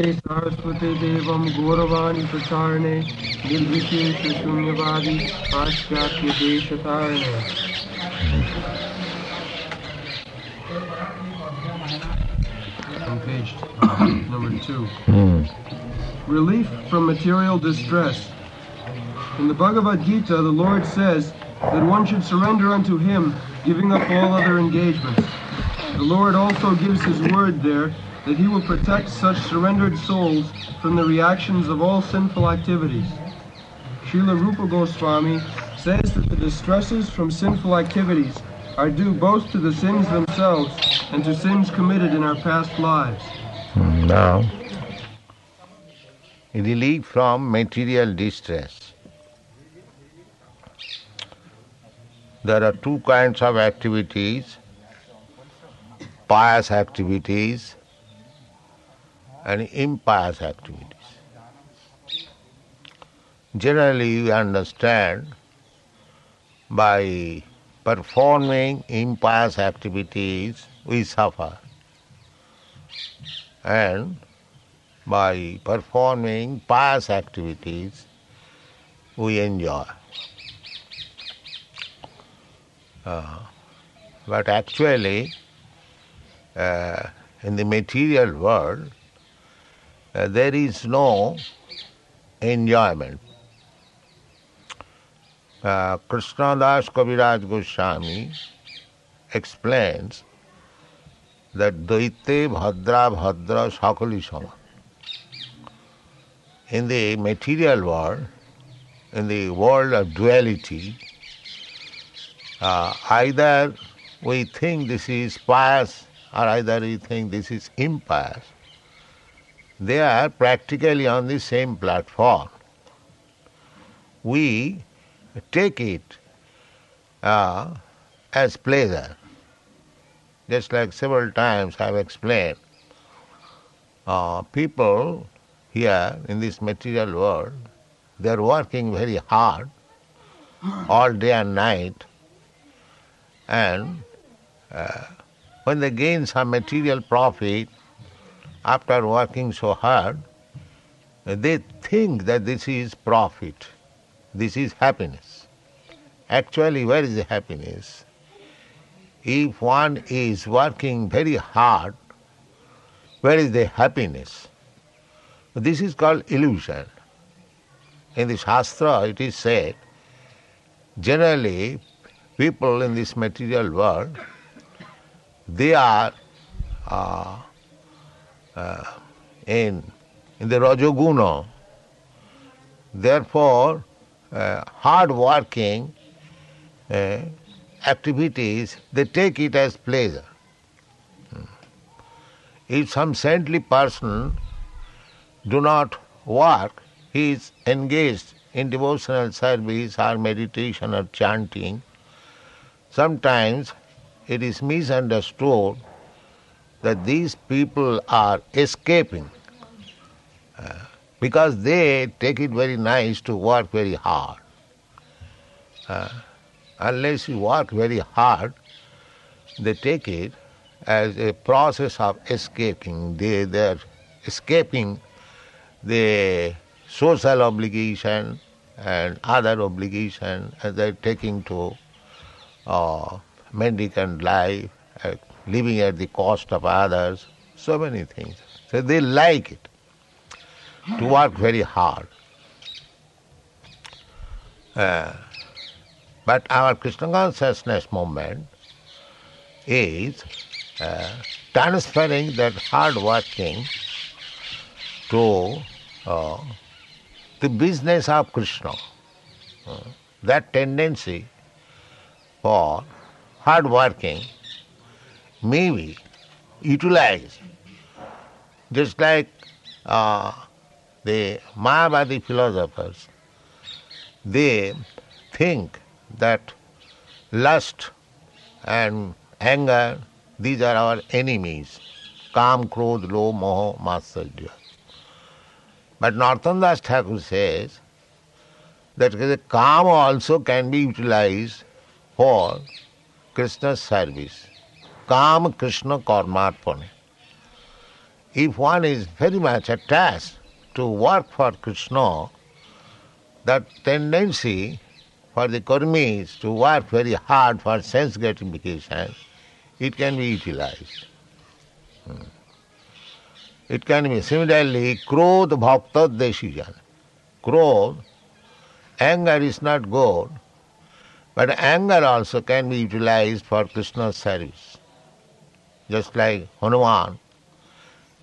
सारस्वते देवं गौरवाणी प्रचारणे निर्विशेष शून्यवादी पाश्चात्य देशतारणे On page uh, number two. Relief from material distress. In the Bhagavad Gita, the Lord says that one should surrender unto Him, giving up all other engagements. The Lord also gives His word there that He will protect such surrendered souls from the reactions of all sinful activities. Srila Rupa Goswami says that the distresses from sinful activities are due both to the sins themselves and to sins committed in our past lives. Hmm, now, relief from material distress. There are two kinds of activities pious activities and impious activities. Generally, we understand by performing impious activities we suffer, and by performing pious activities we enjoy. Uh, but actually, uh, in the material world, uh, there is no enjoyment. Uh, Krishnadas Kaviraj Goswami explains that Daite Bhadra Bhadra Sakali Sama. In the material world, in the world of duality, uh, either we think this is pious or either we think this is impious. They are practically on the same platform. We take it uh, as pleasure. Just like several times I have explained, uh, people here in this material world, they are working very hard all day and night, and uh, when they gain some material profit after working so hard, they think that this is profit, this is happiness. Actually, where is the happiness? If one is working very hard, where is the happiness? This is called illusion. In the Shastra, it is said generally, people in this material world they are uh, uh, in in the Rajoguna. Therefore, uh, hard working uh, activities they take it as pleasure. If some saintly person do not work, he is engaged in devotional service or meditation or chanting. Sometimes it is misunderstood that these people are escaping uh, because they take it very nice to work very hard. Uh, unless you work very hard, they take it as a process of escaping. They, they're escaping the social obligation and other obligation and they're taking to uh, mendicant life, uh, living at the cost of others, so many things. So they like it to work very hard. Uh, but our Krishna consciousness movement is uh, transferring that hard working to uh, the business of Krishna. Uh, that tendency for hard working may be utilized just like uh, the Mayavadi philosophers, they think that lust and anger, these are our enemies. Kam, Krodh, Lo, Moho, Matsarya. But Narottam Das Thakur says that the Kam also can be utilized for Krishna's service. Kam Krishna Karmarpane. if one is very much attached to work for Krishna, that tendency for the karmis to work very hard for sense gratification, it can be utilized. Hmm. It can be similarly krodh bhakta decision. Krodh, anger is not good, but anger also can be utilized for Krishna's service. Just like Hanuman,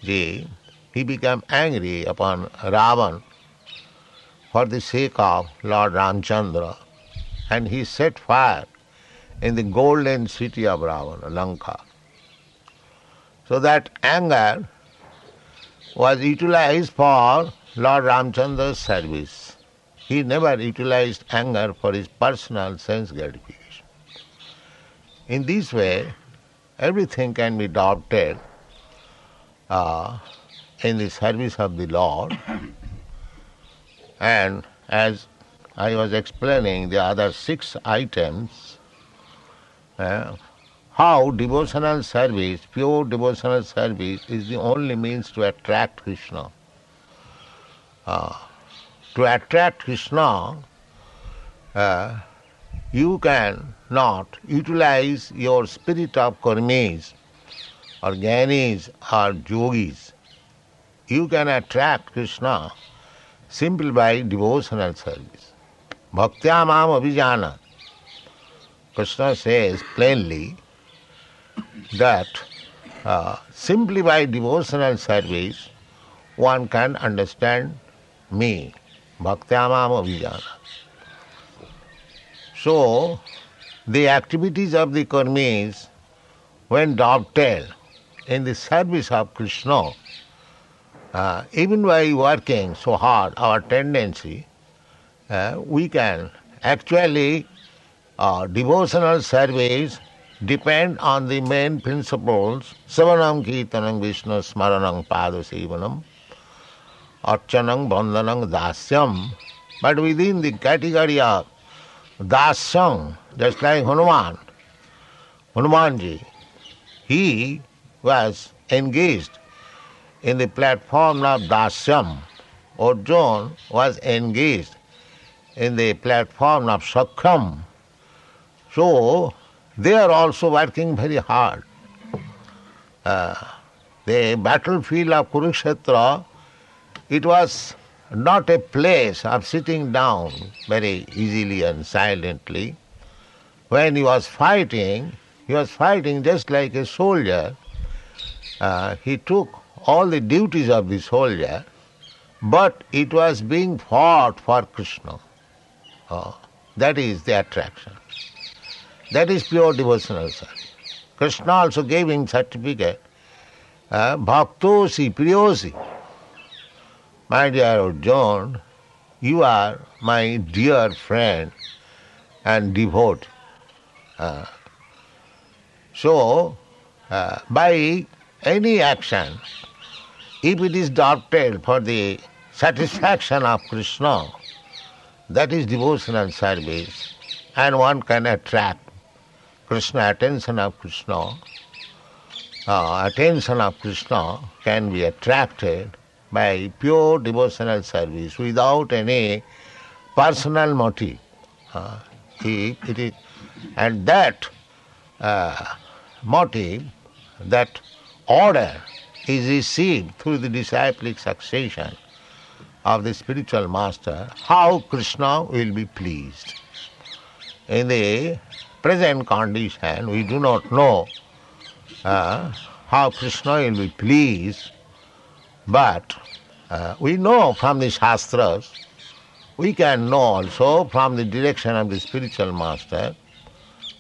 ji, he became angry upon Ravan for the sake of Lord Ramchandra and he set fire in the golden city of Ravana, Lanka. So that anger was utilized for Lord Ramchandra's service. He never utilized anger for his personal sense gratification. In this way, everything can be adopted uh, in the service of the Lord. And as I was explaining the other six items, uh, how devotional service, pure devotional service, is the only means to attract Krishna. Uh, to attract Krishna, uh, you can not utilize your spirit of karmis or gyanis or yogis. You can attract Krishna simply by devotional service. Bhaktya mam abhijana. Krishna says plainly that uh, simply by devotional service one can understand me. Bhaktya mam abhijana. So, the activities of the karmis, when dovetail in the service of Krishna, uh, even by working so hard, our tendency, uh, we can actually, uh, devotional service depend on the main principles, Savanam Kirtanam Vishnu Smaranam Padasevanam, Archanam Bandhanam Dasyam, but within the category of Dasyam, just like Hanuman, Hanumanji, he was engaged in the platform of Dasyam. Arjun was engaged in the platform of Sakham. So they are also working very hard. Uh, the battlefield of Kurukshetra, it was not a place of sitting down very easily and silently. When he was fighting, he was fighting just like a soldier. Uh, he took all the duties of the soldier, but it was being fought for Krishna. Oh, that is the attraction. That is pure devotional service. Krishna also gave him certificate, uh, Bhaktosi, Priyosi. My dear John, you are my dear friend and devote. Uh, so, uh, by any action, if it is adopted for the satisfaction of Krishna, that is devotional service, and one can attract Krishna, attention of Krishna. Uh, attention of Krishna can be attracted by pure devotional service without any personal motive. Uh, it, it is, and that uh, motive, that order is received through the disciplic succession of the spiritual master, how Krishna will be pleased. In the present condition, we do not know uh, how Krishna will be pleased, but uh, we know from the Shastras, we can know also from the direction of the spiritual master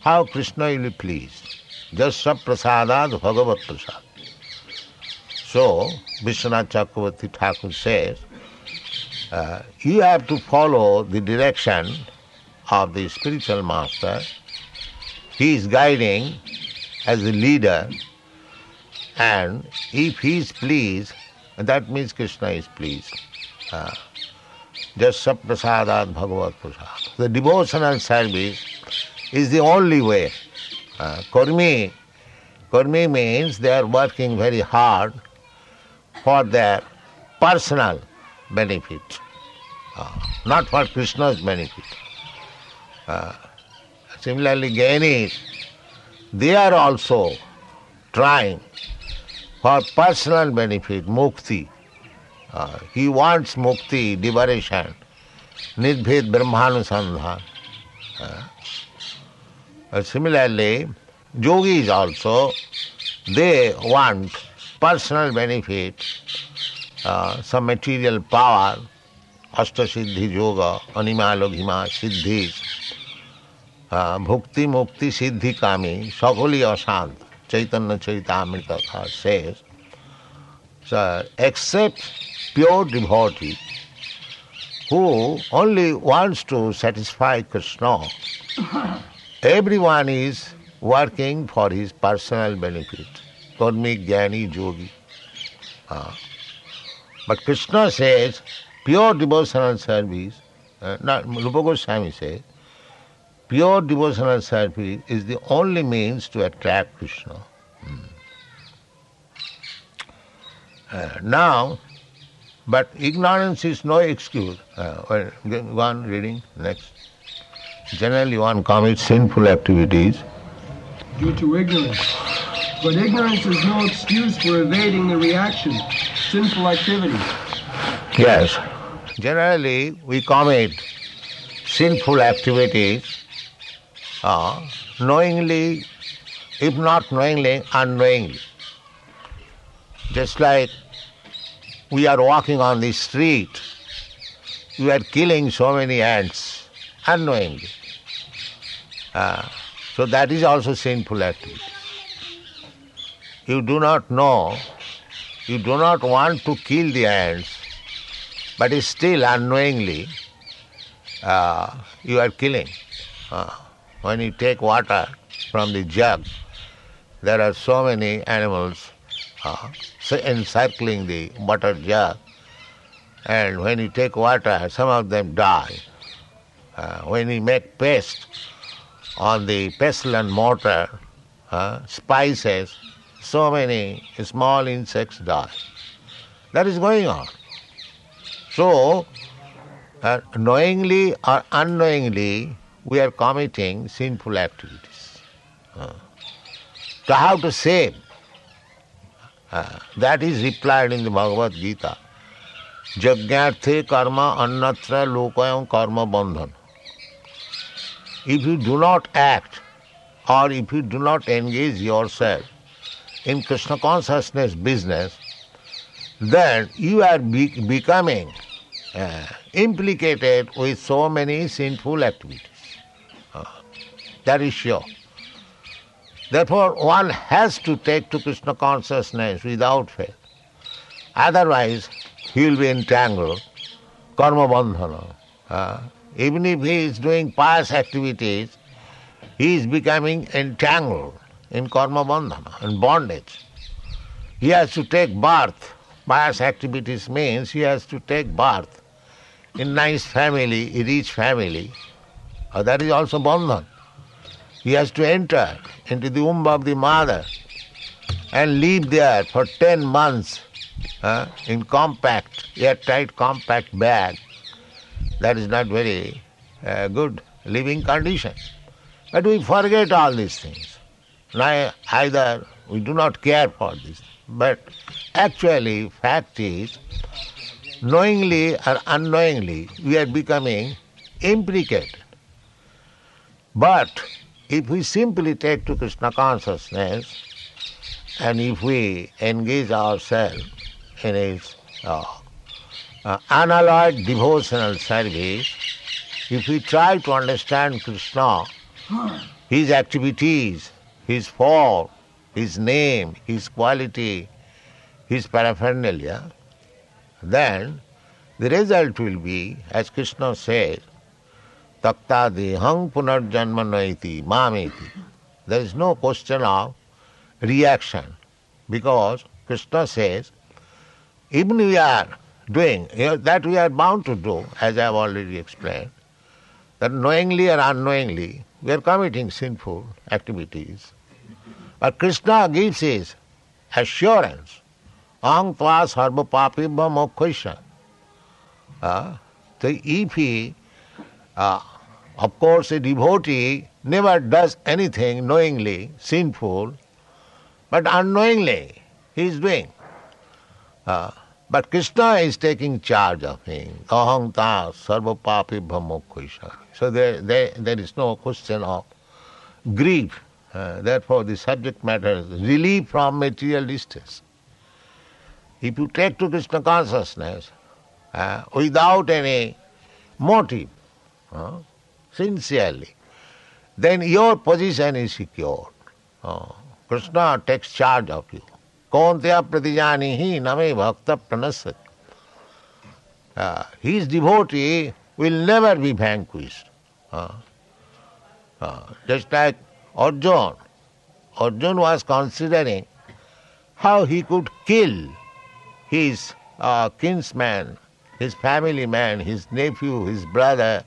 how Krishna will be pleased. Just prasadad bhagavat prasad. So, Vishwanath Chakravarti Thakur says, uh, you have to follow the direction of the spiritual master. He is guiding as a leader, and if he is pleased, that means Krishna is pleased. Uh, just saprasadat bhagavat prasad. The devotional service is the only way. Uh, karmi, karmi means they are working very hard for their personal benefit, uh, not for Krishna's benefit. Uh, similarly, Gyanis, they are also trying for personal benefit, mukti. Uh, he wants mukti, liberation, nidbhed brahmanusandhan. Uh, uh, similarly, yogis also, they want personal benefit, uh, some material power, অষ্টসিদ্ধি যোগ অনিমা লঘিমা সিদ্ধি ভক্তি মুক্তি সিদ্ধি কামী সকলই অশান্ত Chaitanya Charitamrita Thakur says, Sir, except pure devotee who only wants to satisfy Krishna, everyone is working for his personal benefit. Karmi, Jnani, Yogi. Uh, but Krishna says, pure devotional service, uh, not, Rupa Goswami says, pure devotional service is the only means to attract Krishna. Hmm. Uh, now, but ignorance is no excuse. Uh, well, go on reading next. Generally, one commits sinful activities due to ignorance. But ignorance is no excuse for evading the reaction, sinful activity. Yes. Generally, we commit sinful activities uh, knowingly, if not knowingly, unknowingly. Just like we are walking on the street, we are killing so many ants unknowingly. Uh, so that is also sinful activity. You do not know, you do not want to kill the ants, but still unknowingly uh, you are killing. Uh, when you take water from the jug, there are so many animals uh, encircling the water jug, and when you take water, some of them die. Uh, when you make paste on the pestle and mortar, uh, spices, so many small insects die. That is going on. So, uh, knowingly or unknowingly, we are committing sinful activities. Uh, so, how to save? Uh, that is replied in the Bhagavad Gita. Jagyarthe karma annatra lokayam karma bandhan. If you do not act or if you do not engage yourself in Krishna consciousness business, then you are be- becoming uh, implicated with so many sinful activities. That is sure. Therefore, one has to take to Krishna consciousness without fail. Otherwise, he will be entangled, karma bandhana. Uh, even if he is doing pious activities, he is becoming entangled in karma bandhana and bondage. He has to take birth. Pious activities means he has to take birth in nice family, rich family. Uh, that is also bandhan. He has to enter into the womb of the mother and live there for ten months uh, in compact, airtight compact bag. That is not very uh, good living condition. But we forget all these things. Now, either we do not care for this, but actually fact is, knowingly or unknowingly, we are becoming implicated. But if we simply take to Krishna consciousness and if we engage ourselves in his uh, uh, unalloyed devotional service, if we try to understand Krishna, his activities, his form, his name, his quality, his paraphernalia, then the result will be, as Krishna says, takta dehang punarjanma naiti mameti. There is no question of reaction because Krishna says, even we are doing that we are bound to do, as I have already explained, that knowingly or unknowingly we are committing sinful activities. But Krishna gives his assurance Aham tva sarva papibha moksha. Uh, so if he, uh, of course, a devotee never does anything knowingly sinful, but unknowingly he is doing. Uh, but Krishna is taking charge of him. Aham ta sarva moksha. So there, there, there is no question of grief. Uh, therefore, the subject matter is relief from material distress. If you take to Krishna consciousness uh, without any motive, uh, sincerely, then your position is secure. Uh, Krishna takes charge of you. Kauntya pratijanihi name bhakta pranasat. Uh, his devotee will never be vanquished. Uh, uh, just like Arjun. Arjun was considering how he could kill his uh, kinsman, his family man, his nephew, his brother,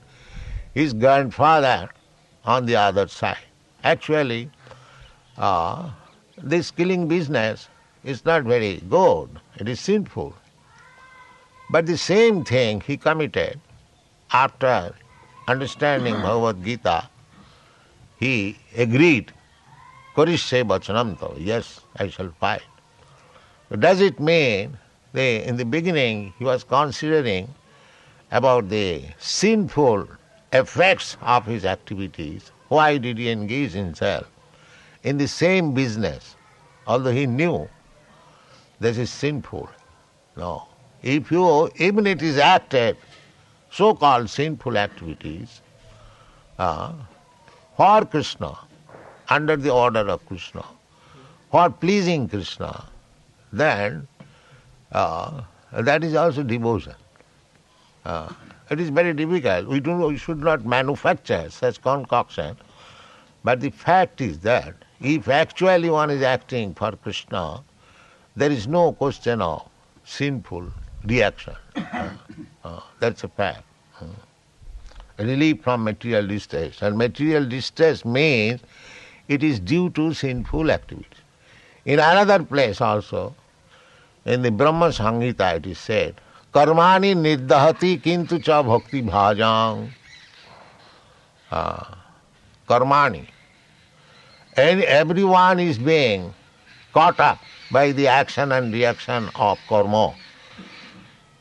his grandfather on the other side. Actually, uh, this killing business is not very good, it is sinful. But the same thing he committed after understanding Bhagavad Gita, he agreed, Karishye Vachanam yes, I shall fight. Does it mean that in the beginning he was considering about the sinful effects of his activities? Why did he engage himself in the same business, although he knew this is sinful? No. If you, even it is acted so-called sinful activities uh, for Krishna, under the order of Krishna, for pleasing Krishna, then uh, that is also devotion. Uh, it is very difficult. We, do, we should not manufacture such concoction. But the fact is that if actually one is acting for Krishna, there is no question of sinful reaction. Uh, that's a fact. Uh, relief from material distress. And material distress means it is due to sinful activity. In another place also, in the Brahma Samhita it is said, कर्माणि निर्दहती किंतु च भक्ति भाजांग कर्माणि। And everyone is being caught up by the action and reaction of karma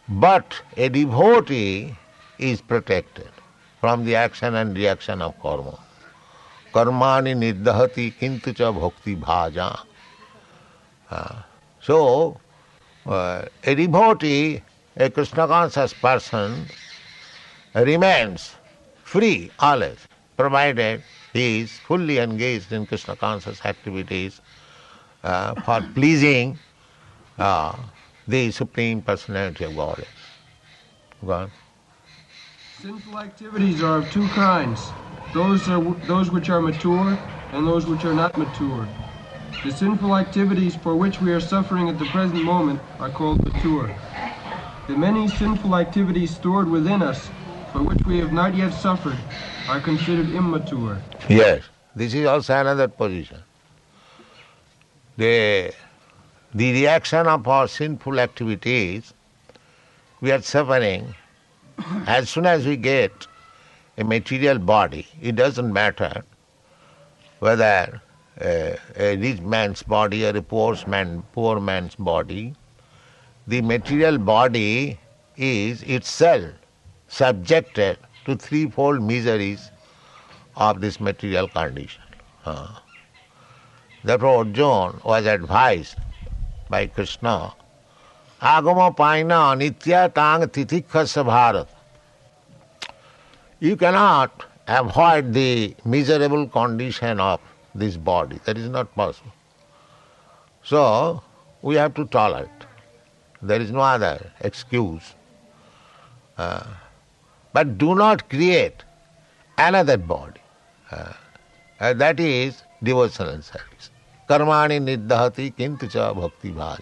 but a devotee is protected from the action and reaction of karma कर्माणि निर्दहती किंतु च भक्ति भाजांग so a devotee a Krishna conscious person, remains free always, provided he is fully engaged in Krishna conscious activities uh, for pleasing uh, the Supreme Personality of Godhead. God. Sinful activities are of two kinds. Those are those which are mature and those which are not mature. The sinful activities for which we are suffering at the present moment are called mature. The many sinful activities stored within us for which we have not yet suffered are considered immature. Yes, this is also another position. The the reaction of our sinful activities, we are suffering. As soon as we get a material body, it doesn't matter whether a, a rich man's body or a poor, man, poor man's body, the material body is itself subjected to threefold miseries of this material condition. Uh. Therefore, Arjuna was advised by Krishna, Agama Paina Nitya Tang Bharat. You cannot avoid the miserable condition of this body. That is not possible. So, we have to tolerate. There is no other excuse. Uh, but do not create another body. Uh, that is devotional service. Karmani niddhati kintu cha bhakti bhaja.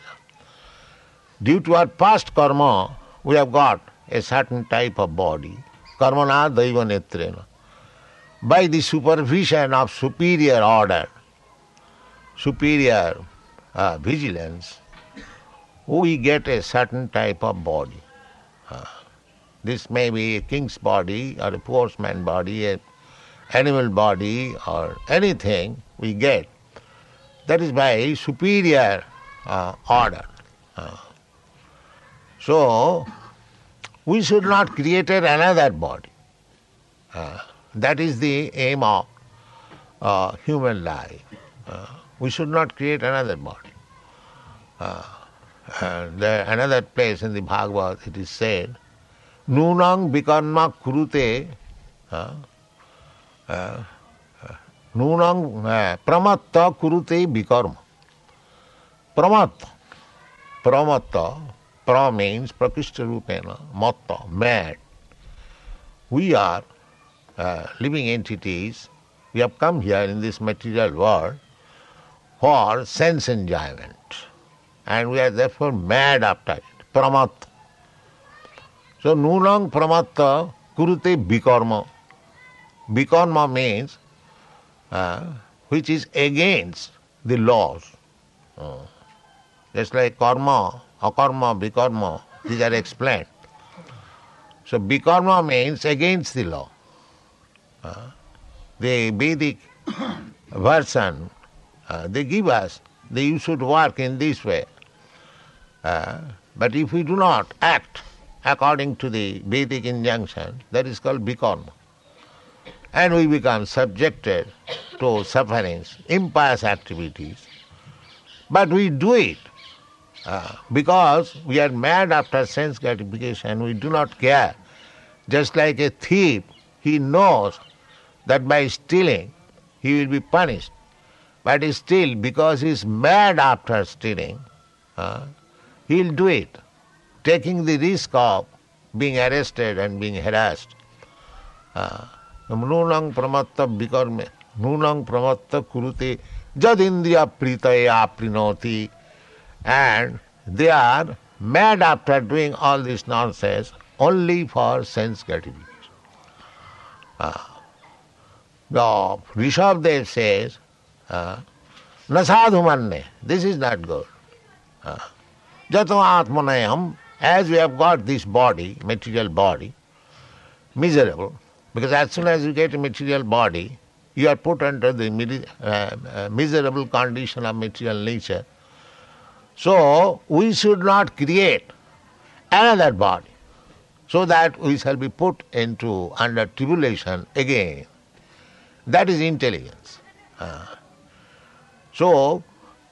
Due to our past karma, we have got a certain type of body. Karmana daiva netrena. By the supervision of superior order, superior uh, vigilance, we get a certain type of body. Uh, this may be a king's body or a postman body, a animal body or anything we get. That is by superior uh, order. Uh, so, we should not create another body. Uh, that is the aim of uh, human life. We should not create another body. Uh, there, another place in the Bhagavad it is said, Nunang bikarma kurute Nunang pramatta kurute bikarma. Pramatta. Pramatta. Pra means prakishta rupena, matta, mad. We are uh, living entities. We have come here in this material world for sense enjoyment. And we are therefore mad after it. Pramatta. So, nunang pramatta kurute bikarma. Bikarma means uh, which is against the laws. Uh, just like karma, akarma, bikarma, these are explained. So bikarma means against the law. Uh, the Vedic version, uh, they give us that you should work in this way. Uh, but if we do not act according to the Vedic injunction, that is called bikarma. And we become subjected to sufferings, impious activities. But we do it uh, because we are mad after sense gratification, we do not care. Just like a thief, he knows that by stealing he will be punished. But still, because he is mad after stealing, uh, he'll do it, taking the risk of being arrested and being harassed. Ah, mrunang pramatta vikarme, mrunang pramatta kurute, jad indriya pritaye aprinoti. And they are mad after doing all this nonsense only for sense gratification. Ah, uh, the Rishabdev says, ah, uh, Nasadhumanne, this is not good. Uh, Atmanayam, as we have got this body, material body, miserable, because as soon as you get a material body, you are put under the uh, uh, miserable condition of material nature so we should not create another body so that we shall be put into under tribulation again. That is intelligence. Uh, so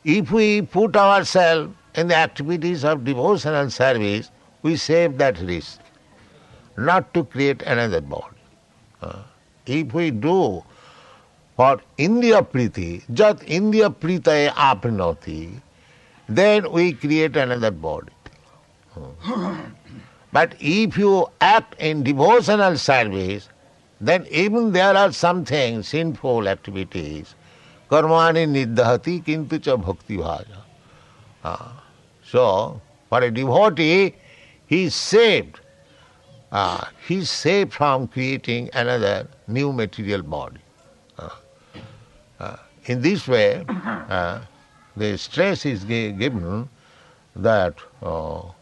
if we put ourselves in the activities of devotion and service, we save that risk, not to create another body. Uh, if we do for Indriya Priti, Jat Indriya Pritaye Aprinoti, then we create another body. But if you act in devotional service, then even there are some things, sinful activities, karmani niddhati kintu cha bhakti bhaja. So, for a devotee, he is saved. Uh, he is saved from creating another new material body. Uh, uh, in this way, the stress is given that oh,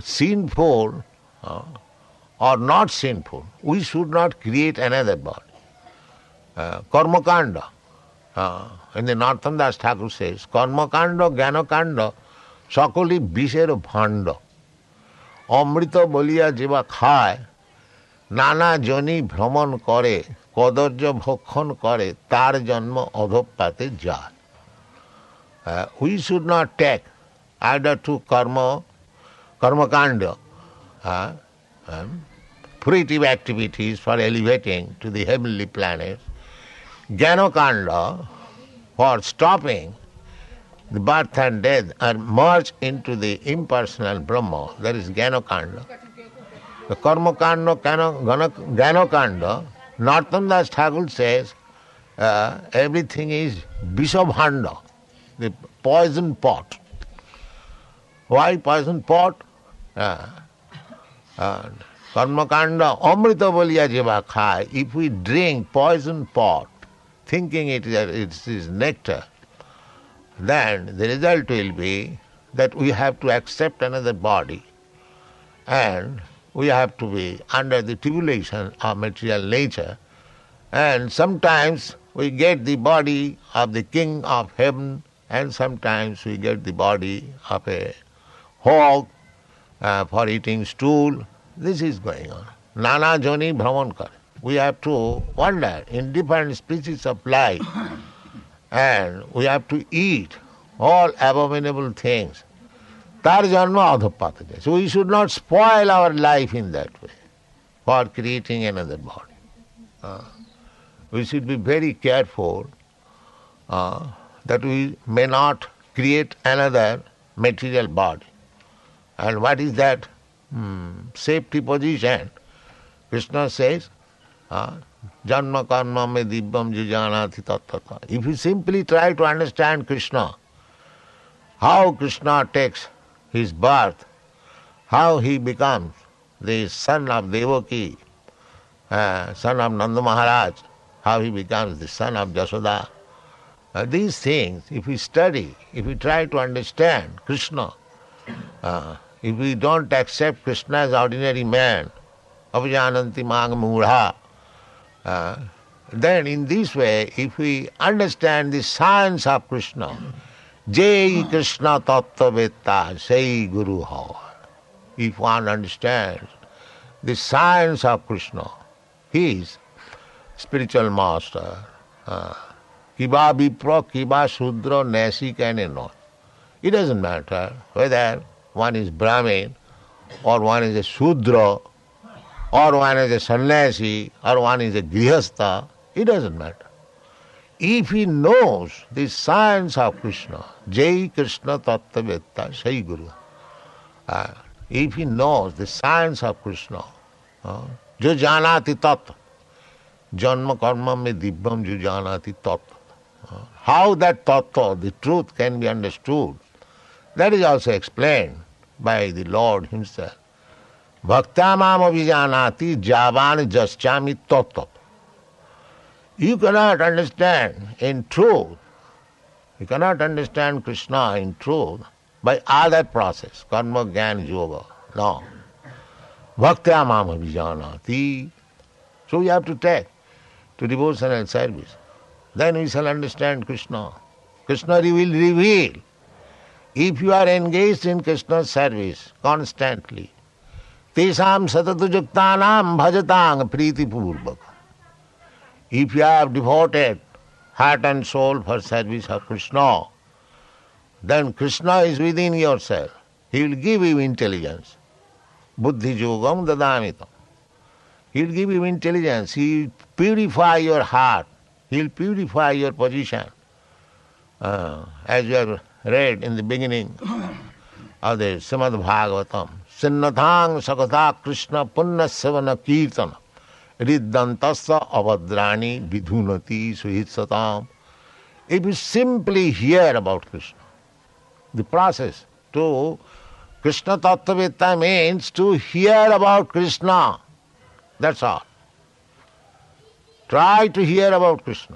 sinful or not sinful, we should not create another body. Uh, karmakanda. Uh, in the Narottam Das Thakur says, karmakanda, jnanakanda, সকলই বিষের ভাণ্ড। অমৃত বলিয়া যেবা খায়, নানা Johnny ভ্রমণ করে কদর্য ভক্ষণ করে, তার জন্ম অধপাতে যায়। We should not take either to karma, karmakanda fruitive activities for elevating to the heavenly planet jnanakanda for stopping the birth and death are merged into the impersonal Brahma, that is kanda. The karma kanda, kanda, Narottam Das Thakur says uh, everything is Vishabhanda the poison pot. Why poison pot? Uh, uh, Karmakanda amrita boliya jiva. If we drink poison pot, thinking it is nectar, then the result will be that we have to accept another body and we have to be under the tribulation of material nature and sometimes we get the body of the king of heaven and sometimes we get the body of a hog uh, for eating stool. This is going on. Nana Joni Brahmankar. We have to wander in different species of life and we have to eat all abominable things. Tar janma adhapatya. So we should not spoil our life in that way for creating another body. Uh, we should be very careful uh, that we may not create another material body. And what is that hmm. safety position? Krishna says, uh, Janma karma me dibbam jujanati tattata. If you simply try to understand Krishna, how Krishna takes his birth, how he becomes the son of Devaki, uh, son of Nanda Maharaj, how he becomes the son of Jasoda. Uh, these things, if we study, if we try to understand Krishna, uh, if we don't accept Krishna as ordinary man, avajananti mang mudha, uh, then in this way, if we understand the science of Krishna, Jai Krishna Tattvavetta, say Guru Ho. If one understands the science of Krishna, he is spiritual master. Uh, Kiba Vipra, Kiba Sudra, Nasik and not. It doesn't matter whether one is Brahmin or one is a Sudra or one is a sannyasi or one is a grihastha. It doesn't matter. If he knows the science of Krishna, Jai Krishna Tattvavetta, Sai Guru. Uh, if he knows the science of Krishna, uh, Jo Janati Tat, Janma Karma Me Dibbam Jo Janati Tat. Uh, how that tattva, the truth, can be understood, that is also explained by the Lord Himself. Bhaktamam avijanati javan jaschami tattva. You cannot understand in truth, you cannot understand Krishna in truth by other process, karma, jnana, yoga. No. Bhaktyamam avijanati. So we have to take to devotional service. Then we shall understand Krishna. Krishna will reveal. If you are engaged in Krishna's service constantly, satatujuktanam bhajatang priti purvaka. If you have devoted heart and soul for service of Krishna, then Krishna is within yourself. He will give you intelligence. Buddhi yogam dadamitam. He will give you intelligence. He will purify your heart. He will purify your position. Uh, as you have read in the beginning of the Srimad Bhagavatam, सिन्नधांग सकता कृष्ण पुण्य सेवन कीर्तन। हृदंतस्थ अभद्राणी विधुनति सुहित सताम if you simply hear about Krishna the process to Krishna तत्ववेत्ता means to hear about Krishna that's all try to hear about Krishna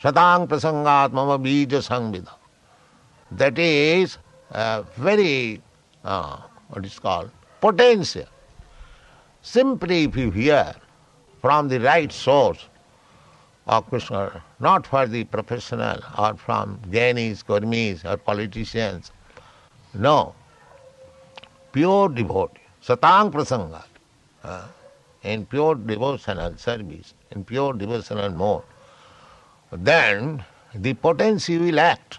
शतांग प्रसंगात मम बीज संविध that is very uh, what is called, potential. Simply if you hear from the right source of Krishna, not for the professional or from Jainis, Karmis or politicians, no, pure devotee, satang prasangat, uh, in pure devotional service, in pure devotional mode, then the potency will act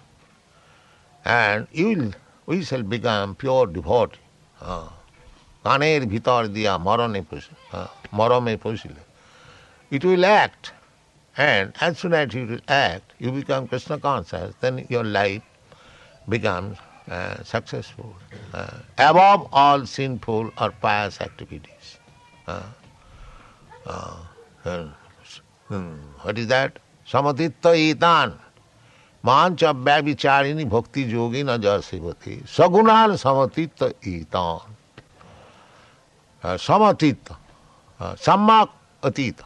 and you will, we shall become pure devotee. কানের ভিতর দিয়া মরণে পশি মরমে পশিলে it will act. And as soon as you will act, you become Krishna conscious, then your life becomes uh, successful, uh, above all sinful or pious activities. Uh, hmm, what is that? Samatitta itan. मांच व्याचारिणी भक्ति जोगी न जसेवती सगुणाल समतित ईतान। समतित सम्मक अतीत।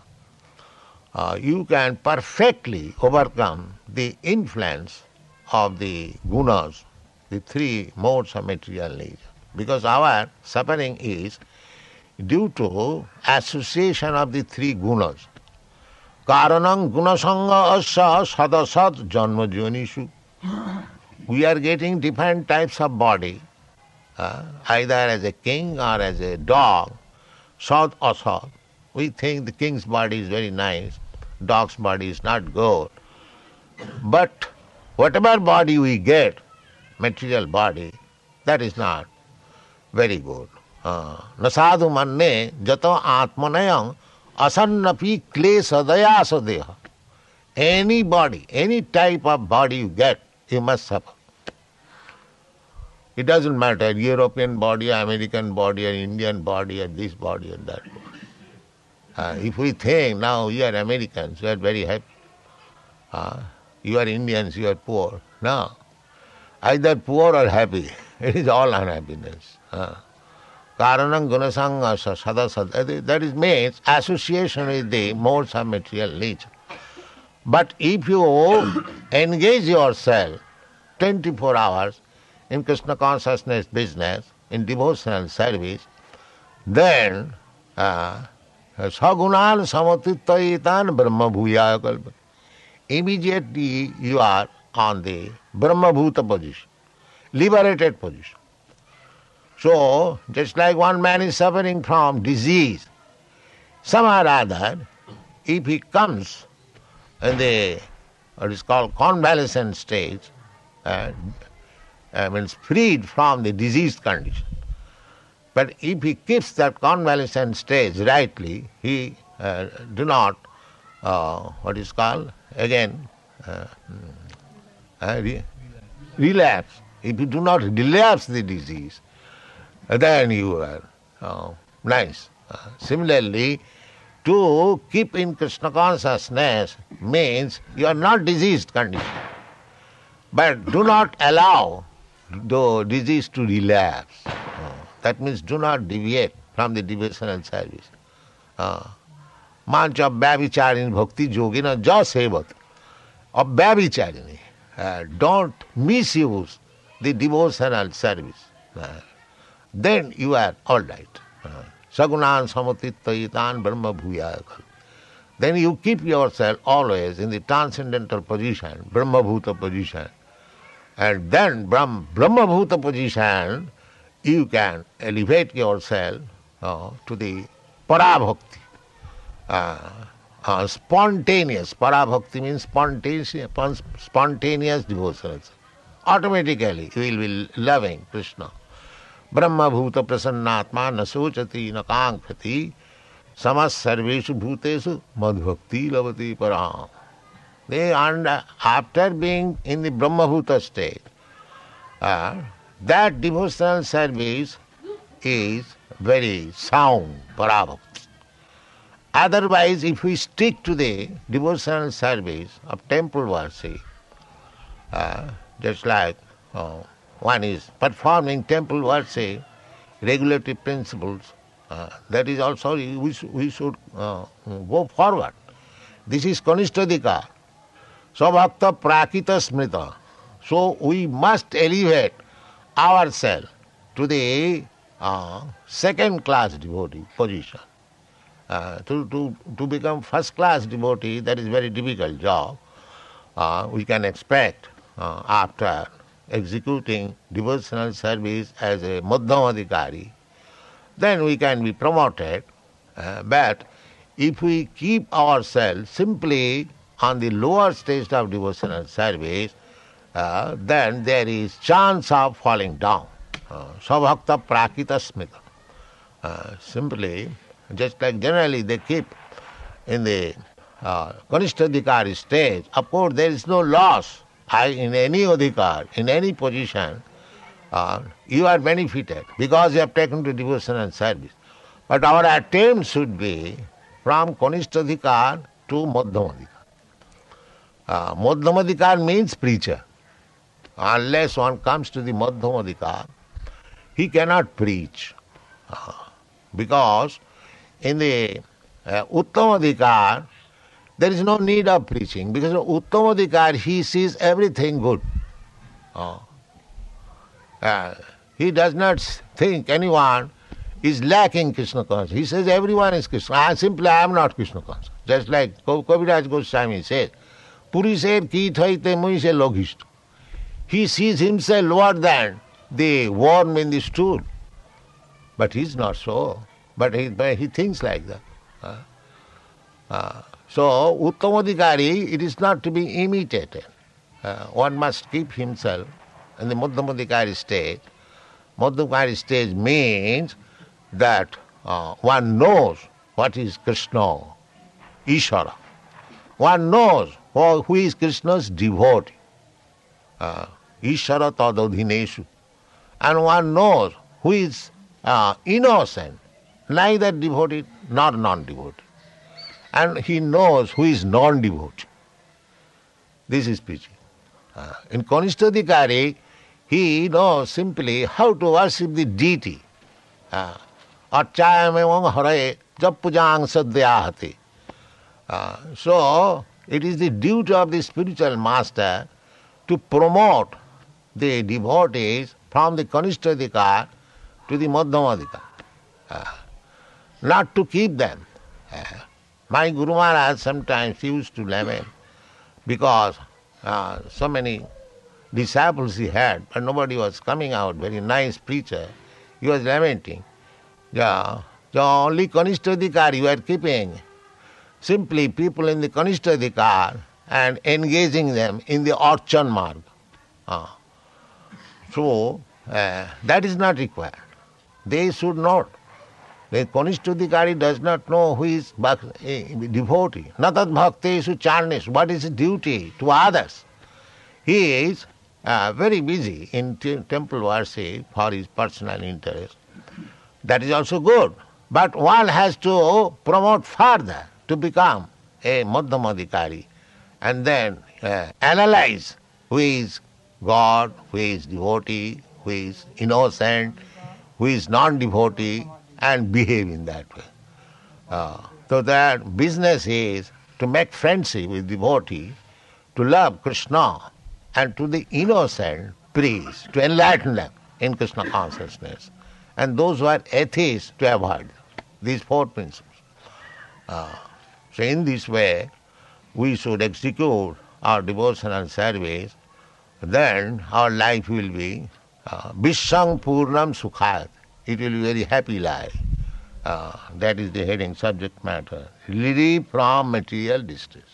You can perfectly overcome the influence of the gunas the three modes of material nature because our suffering is due to association of the three gunas कारण गुणसंग सदसत जन्म जोनिषु we are getting different types of body either as a king or as a dog सत् असत we think the king's body is very nice dog's body is not good but whatever body we get material body that is not very good न साधु मन ने जत आत्मनयंग asannapi klesa dayasadeha. Any body, any type of body you get, you must suffer. It doesn't matter, European body, American body, or Indian body, and this body, and that body. Uh, if we think now you are Americans, you are very happy. Uh, you are Indians, you are poor. No. Either poor or happy. It is all unhappiness. Uh. कारणं गुणसङ्गस सदसद that is man's association with the modes of material nature but if you engage yourself twenty four hours in Krishna consciousness business in devotional service then सगुणाल समतितान ब्रह्म भूया immediately you are on the brahmabhuta position liberated position So, just like one man is suffering from disease, somehow or other, if he comes in the what is called convalescent stage, uh, uh, means freed from the diseased condition. But if he keeps that convalescent stage rightly, he uh, do not uh, what is called again uh, uh, re- relapse. If you do not relapse the disease, then you are uh, nice. Uh, similarly, to keep in Krishna consciousness means you are not diseased condition. But do not allow the disease to relapse. Uh, that means do not deviate from the devotional service. Mancha Babhicharini Bhakti Yogina Jasevat. Of Babhicharini. Uh, don't misuse the devotional service. Then you are all right. Sagunan samatittayitan brahma bhuyaya Then you keep yourself always in the transcendental position, brahma bhuta position. And then Brahm, brahma bhuta position, you can elevate yourself uh, to the parabhakti. Uh, uh, spontaneous, parabhakti means spontaneous, spontaneous devotion. Automatically you will be loving Krishna. ब्रह्मभूत प्रसन्नात्मा न सोचती न कांक्षती समस्त सर्वेशु भूतेशु मधुभक्ति लवती पराम दे and after being in the brahmabhuta state that devotional service is very sound parabhakti. Otherwise if you stick to the devotional service of temple worship just like one is performing temple worship, regulative principles. Uh, that is also, we, we should uh, go forward. This is Kanishtadika. Svabhakta Prakita Smrita. So we must elevate ourselves to the uh, second class devotee position. Uh, to, to, to become first class devotee, that is very difficult job. Uh, we can expect uh, after executing devotional service as a Madhyamadikari, then we can be promoted. Uh, but if we keep ourselves simply on the lower stage of devotional service, uh, then there is chance of falling down. Uh, Svabhakta prakita smita. Uh, simply, just like generally they keep in the uh, stage, of course there is no loss In any adhikar, in any position, uh, you are benefited because you have taken to devotion and service. But our attempt should be from Kanishtadhikar to Madhyamadhikar. Uh, Madhyamadhikar means preacher. Unless one comes to the Madhyamadhikar, he cannot preach. Uh, because in the uh, Uttamadhikar, there is no need of preaching because Uttamadikar, he sees everything good. Oh. Uh, he does not think anyone is lacking Krishna consciousness. He says everyone is Krishna. I simply I am not Krishna conscious. Just like Kaviraj Goswami says, Purisher ki thaite muise logishtu. He sees himself lower than the worm in the stool. But he's not so. But he, he thinks like that. Uh, uh, so, Uttamadikari, it is not to be imitated. Uh, one must keep himself in the Madhyamadikari state. Madhyamadikari stage means that uh, one knows what is Krishna, Ishara. One knows who is Krishna's devotee. Uh, Ishara tadodhineshu. And one knows who is uh, innocent, neither devotee nor non-devotee. And he knows who is non-devotee. This is preaching. Uh, in Kanishtadikari, he knows simply how to worship the deity. Uh, Achayam evam hare japujang sadhyahati. Uh, so, it is the duty of the spiritual master to promote the devotees from the Kanishtadika to the Madhyamadika. Uh, not to keep them. My Guru Maharaj sometimes used to lament because uh, so many disciples he had, but nobody was coming out, very nice preacher. He was lamenting. Yeah, the only Kanishtadikar you are keeping simply people in the Kanishtadikar and engaging them in the Archan Marg. Uh, so, uh, that is not required. They should not. The Kanishtadikari does not know who is devotee. Natat bhaktesu charnesh, what is his duty to others. He is uh, very busy in temple worship for his personal interest. That is also good. But one has to promote further to become a Madhyamadikari and then uh, analyze who is God, who is devotee, who is innocent, who is non-devotee, and behave in that way. Uh, so that business is to make friendship with devotee, to love Krishna, and to the innocent preach, to enlighten them in Krishna consciousness. And those who are atheists to avoid these four principles. Uh, so in this way, we should execute our devotional service, then our life will be uh, Vishang Purnam Sukhayat. It will be very happy life. Uh, that is the heading, subject matter. Relief from material distress.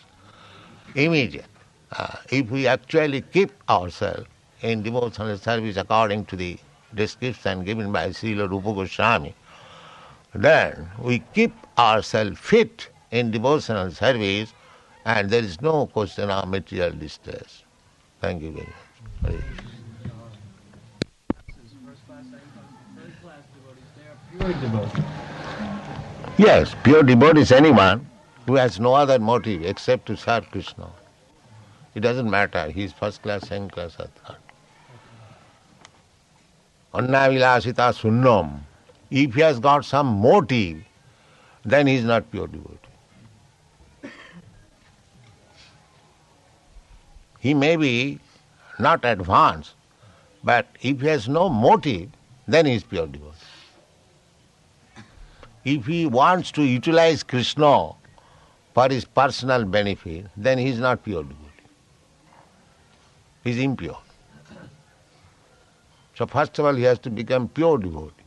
Immediate. Uh, if we actually keep ourselves in devotional service according to the description given by Srila Rupa Goswami, then we keep ourselves fit in devotional service and there is no question of material distress. Thank you very much. Yes, pure devotee is anyone who has no other motive except to serve Krishna. It doesn't matter, he is first class, second class, or third. Annavilasita sunnam. If he has got some motive, then he is not pure devotee. He may be not advanced, but if he has no motive, then he is pure devotee. If he wants to utilize Krishna for his personal benefit, then he is not pure devotee. He is impure. So first of all he has to become pure devotee.